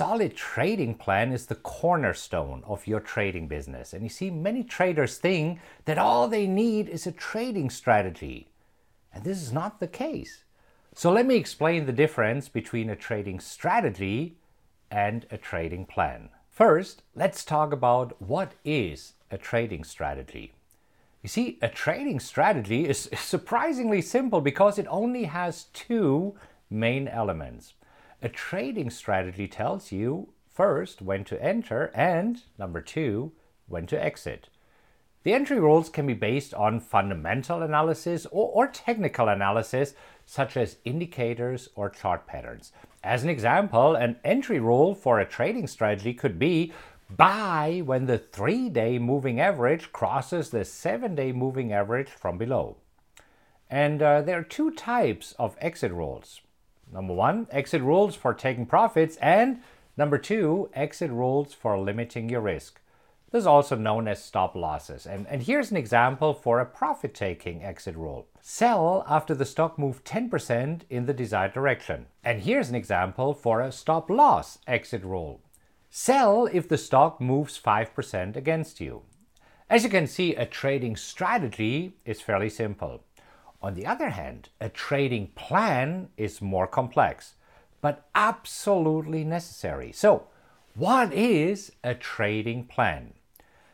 solid trading plan is the cornerstone of your trading business. And you see, many traders think that all they need is a trading strategy. And this is not the case. So let me explain the difference between a trading strategy and a trading plan. First, let's talk about what is a trading strategy. You see, a trading strategy is surprisingly simple because it only has two main elements. A trading strategy tells you first when to enter and number two, when to exit. The entry rules can be based on fundamental analysis or, or, technical analysis, such as indicators or chart patterns. As an example, an entry rule for a trading strategy could be buy when the three day moving average crosses the seven day moving average from below. And uh, there are two types of exit rules. Number one, exit rules for taking profits, and number two, exit rules for limiting your risk. This is also known as stop losses. And, and here's an example for a profit taking exit rule sell after the stock moved 10% in the desired direction. And here's an example for a stop loss exit rule Sell if the stock moves 5% against you. As you can see, a trading strategy is fairly simple. On the other hand, a trading plan is more complex, but absolutely necessary. So, what is a trading plan?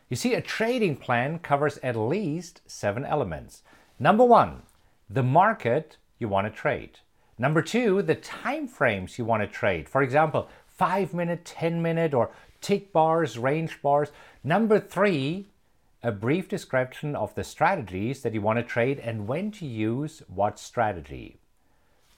You see, a trading plan covers at least seven elements. Number one, the market you want to trade. Number two, the time frames you want to trade. For example, 5 minute, 10 minute, or tick bars, range bars. Number three, a brief description of the strategies that you want to trade and when to use what strategy.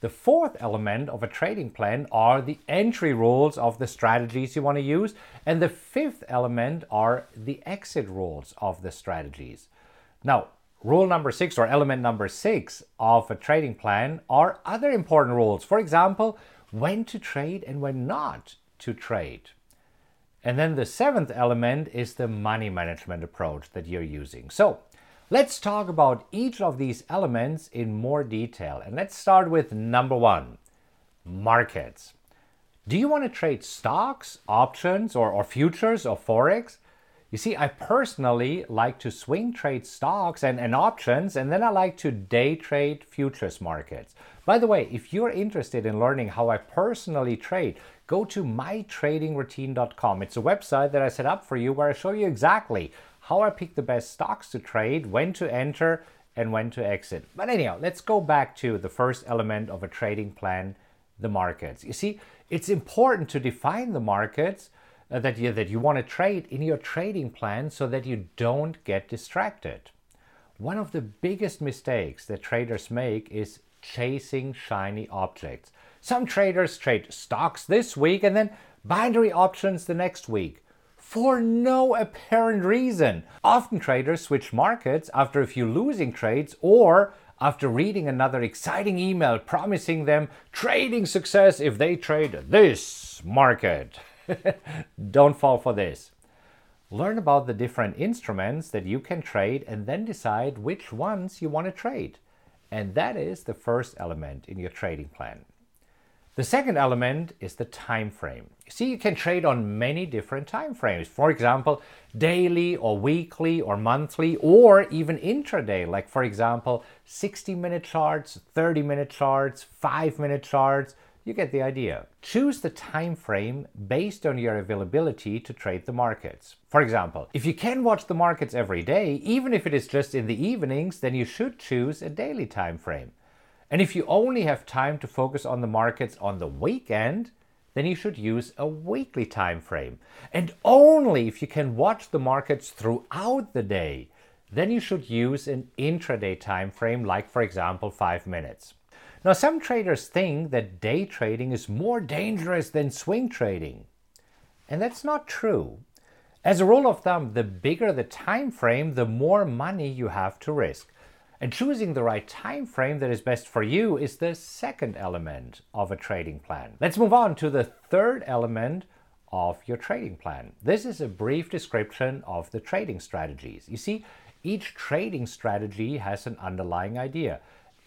The fourth element of a trading plan are the entry rules of the strategies you want to use, and the fifth element are the exit rules of the strategies. Now, rule number six or element number six of a trading plan are other important rules. For example, when to trade and when not to trade. And then the seventh element is the money management approach that you're using. So let's talk about each of these elements in more detail. And let's start with number one markets. Do you want to trade stocks, options, or, or futures or forex? You see, I personally like to swing trade stocks and, and options, and then I like to day trade futures markets. By the way, if you're interested in learning how I personally trade, go to mytradingroutine.com. It's a website that I set up for you where I show you exactly how I pick the best stocks to trade, when to enter, and when to exit. But anyhow, let's go back to the first element of a trading plan the markets. You see, it's important to define the markets uh, that you, that you want to trade in your trading plan so that you don't get distracted. One of the biggest mistakes that traders make is chasing shiny objects. Some traders trade stocks this week and then binary options the next week for no apparent reason. Often traders switch markets after a few losing trades or after reading another exciting email promising them trading success if they trade this market. Don't fall for this. Learn about the different instruments that you can trade and then decide which ones you want to trade. And that is the first element in your trading plan. The second element is the time frame. See, you can trade on many different time frames. For example, daily or weekly or monthly or even intraday, like for example, 60 minute charts, 30 minute charts, 5 minute charts, you get the idea. Choose the time frame based on your availability to trade the markets. For example, if you can watch the markets every day, even if it is just in the evenings, then you should choose a daily time frame. And if you only have time to focus on the markets on the weekend, then you should use a weekly time frame. And only if you can watch the markets throughout the day, then you should use an intraday time frame like for example 5 minutes. Now, some traders think that day trading is more dangerous than swing trading. And that's not true. As a rule of thumb, the bigger the time frame, the more money you have to risk. And choosing the right time frame that is best for you is the second element of a trading plan. Let's move on to the third element of your trading plan. This is a brief description of the trading strategies. You see, each trading strategy has an underlying idea.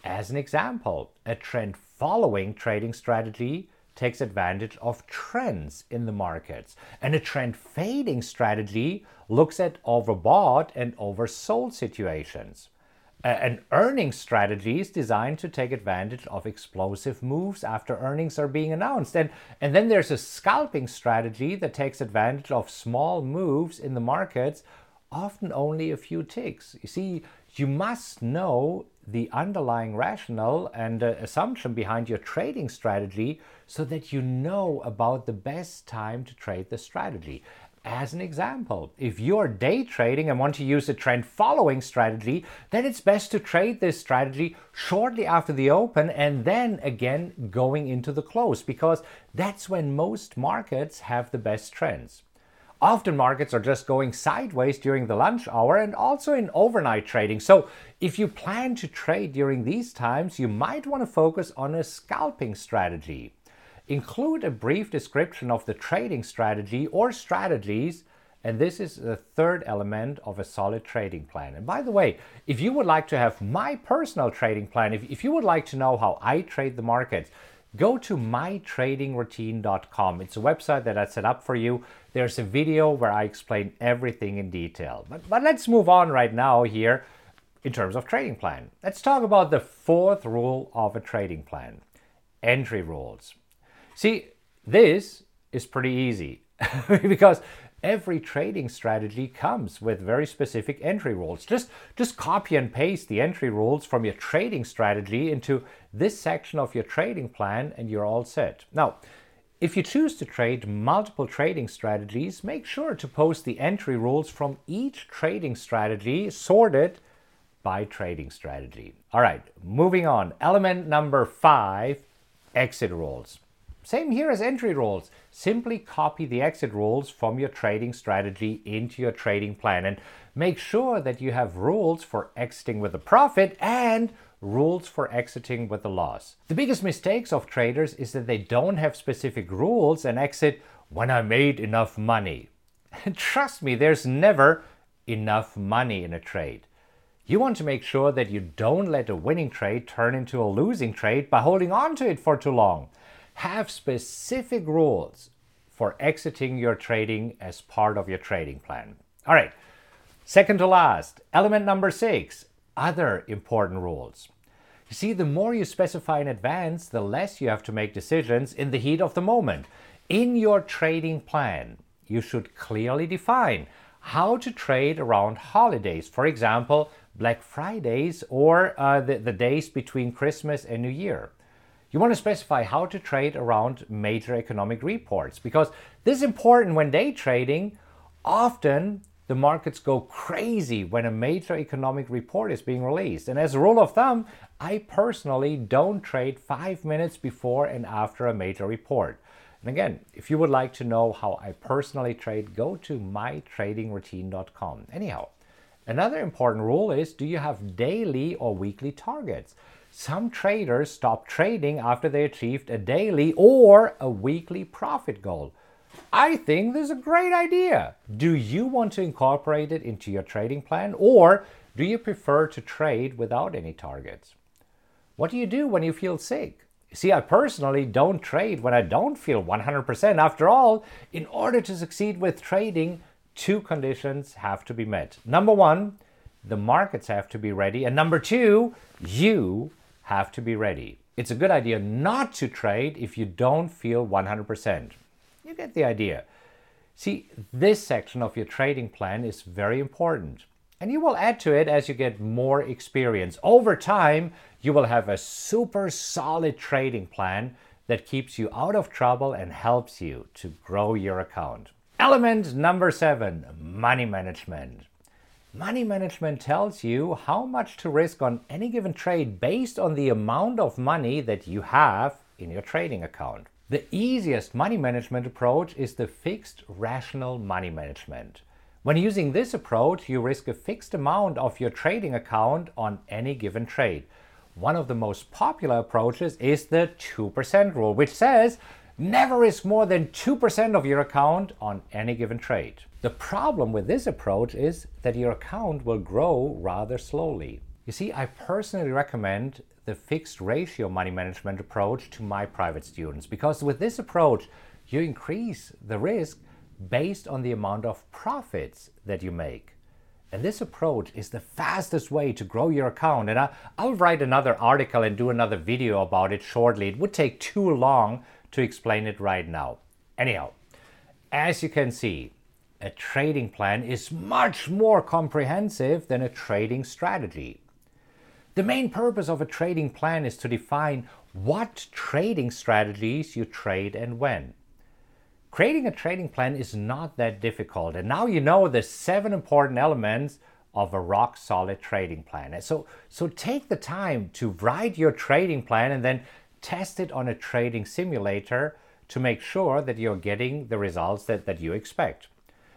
As an example, a trend following trading strategy takes advantage of trends in the markets. And a trend fading strategy looks at overbought and oversold situations. An earnings strategy is designed to take advantage of explosive moves after earnings are being announced. And, and then there's a scalping strategy that takes advantage of small moves in the markets, often only a few ticks. You see, you must know the underlying rationale and uh, assumption behind your trading strategy so that you know about the best time to trade the strategy. As an example, if you're day trading and want to use a trend following strategy, then it's best to trade this strategy shortly after the open and then again going into the close because that's when most markets have the best trends. Often markets are just going sideways during the lunch hour and also in overnight trading. So, if you plan to trade during these times, you might want to focus on a scalping strategy. Include a brief description of the trading strategy or strategies, and this is the third element of a solid trading plan. And by the way, if you would like to have my personal trading plan, if, if you would like to know how I trade the markets, go to mytradingroutine.com. It's a website that I set up for you. There's a video where I explain everything in detail. But, but let's move on right now here in terms of trading plan. Let's talk about the fourth rule of a trading plan entry rules. See, this is pretty easy because every trading strategy comes with very specific entry rules. Just, just copy and paste the entry rules from your trading strategy into this section of your trading plan and you're all set. Now, if you choose to trade multiple trading strategies, make sure to post the entry rules from each trading strategy sorted by trading strategy. All right, moving on. Element number five exit rules. Same here as entry rules. Simply copy the exit rules from your trading strategy into your trading plan and make sure that you have rules for exiting with a profit and rules for exiting with a loss. The biggest mistakes of traders is that they don't have specific rules and exit when I made enough money. Trust me, there's never enough money in a trade. You want to make sure that you don't let a winning trade turn into a losing trade by holding on to it for too long have specific rules for exiting your trading as part of your trading plan. All right, second to last, element number six other important rules. You see, the more you specify in advance, the less you have to make decisions in the heat of the moment. In your trading plan, you should clearly define how to trade around holidays, for example, Black Fridays or uh, the, the days between Christmas and New Year. You want to specify how to trade around major economic reports because this is important when day trading. Often the markets go crazy when a major economic report is being released. And as a rule of thumb, I personally don't trade five minutes before and after a major report. And again, if you would like to know how I personally trade, go to mytradingroutine.com. Anyhow, another important rule is do you have daily or weekly targets? Some traders stop trading after they achieved a daily or a weekly profit goal. I think this is a great idea. Do you want to incorporate it into your trading plan or do you prefer to trade without any targets? What do you do when you feel sick? See, I personally don't trade when I don't feel 100%. After all, in order to succeed with trading, two conditions have to be met. Number one, the markets have to be ready. And number two, you have to be ready. It's a good idea not to trade if you don't feel 100%. You get the idea. See, this section of your trading plan is very important. And you will add to it as you get more experience. Over time, you will have a super solid trading plan that keeps you out of trouble and helps you to grow your account. Element number seven money management. Money management tells you how much to risk on any given trade based on the amount of money that you have in your trading account. The easiest money management approach is the fixed fractional money management. When using this approach, you risk a fixed amount of your trading account on any given trade. One of the most popular approaches is the 2% rule, which says never risk more than 2% of your account on any given trade. The problem with this approach is that your account will grow rather slowly. You see, I personally recommend the fixed ratio money management approach to my private students because with this approach, you increase the risk based on the amount of profits that you make. And this approach is the fastest way to grow your account. And I, will write another article and do another video about it shortly. It would take too long to explain it right now. Anyhow, as you can see, a trading plan is much more comprehensive than a trading strategy. The main purpose of a trading plan is to define what trading strategies you trade and when. Creating a trading plan is not that difficult, and now you know the seven important elements of a rock solid trading plan. So, so take the time to write your trading plan and then test it on a trading simulator to make sure that you're getting the results that, that you expect.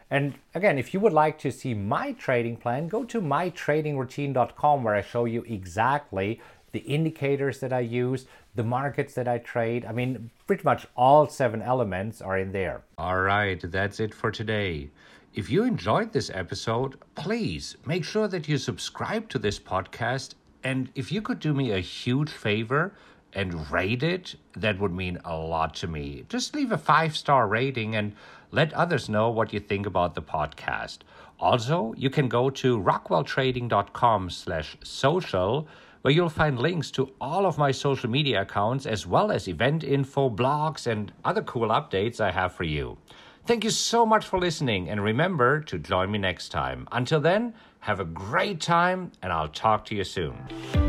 And again, if you would like to see my trading plan, go to mytradingroutine.com where I show you exactly the indicators that I use, the markets that I trade. I mean, pretty much all seven elements are in there. All right, that's it for today. If you enjoyed this episode, please make sure that you subscribe to this podcast. And if you could do me a huge favor, and rate it, that would mean a lot to me. Just leave a five star rating and let others know what you think about the podcast. Also, you can go to rockwelltrading.com slash social where you'll find links to all of my social media accounts as well as event info, blogs, and other cool updates I have for you. Thank you so much for listening and remember to join me next time. Until then, have a great time and I'll talk to you soon.